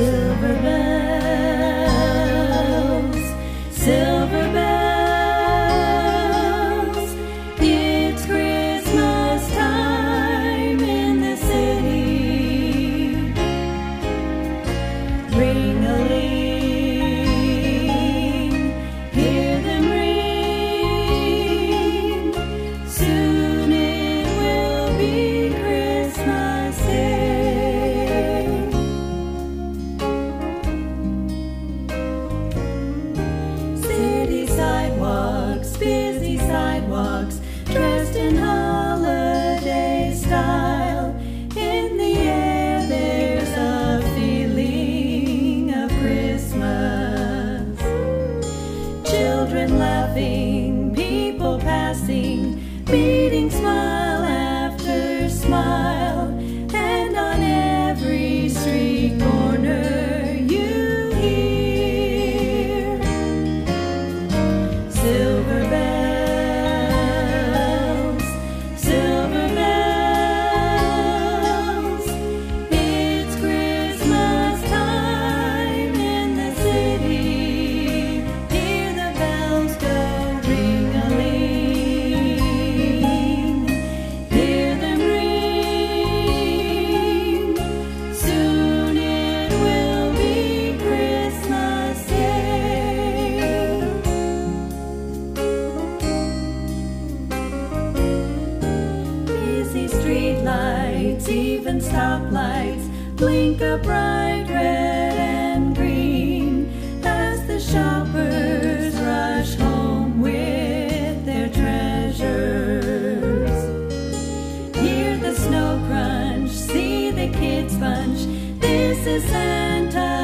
Silver bells, silver bells. It's Christmas time in the city. Ring sidewalks, dressed in holiday style. In the air, there's a feeling of Christmas. Children laughing, people passing, meeting smile after smile. And on every street corner, you hear silver. and stoplights blink a bright red and green as the shoppers rush home with their treasures. Hear the snow crunch, see the kids bunch. This is Santa.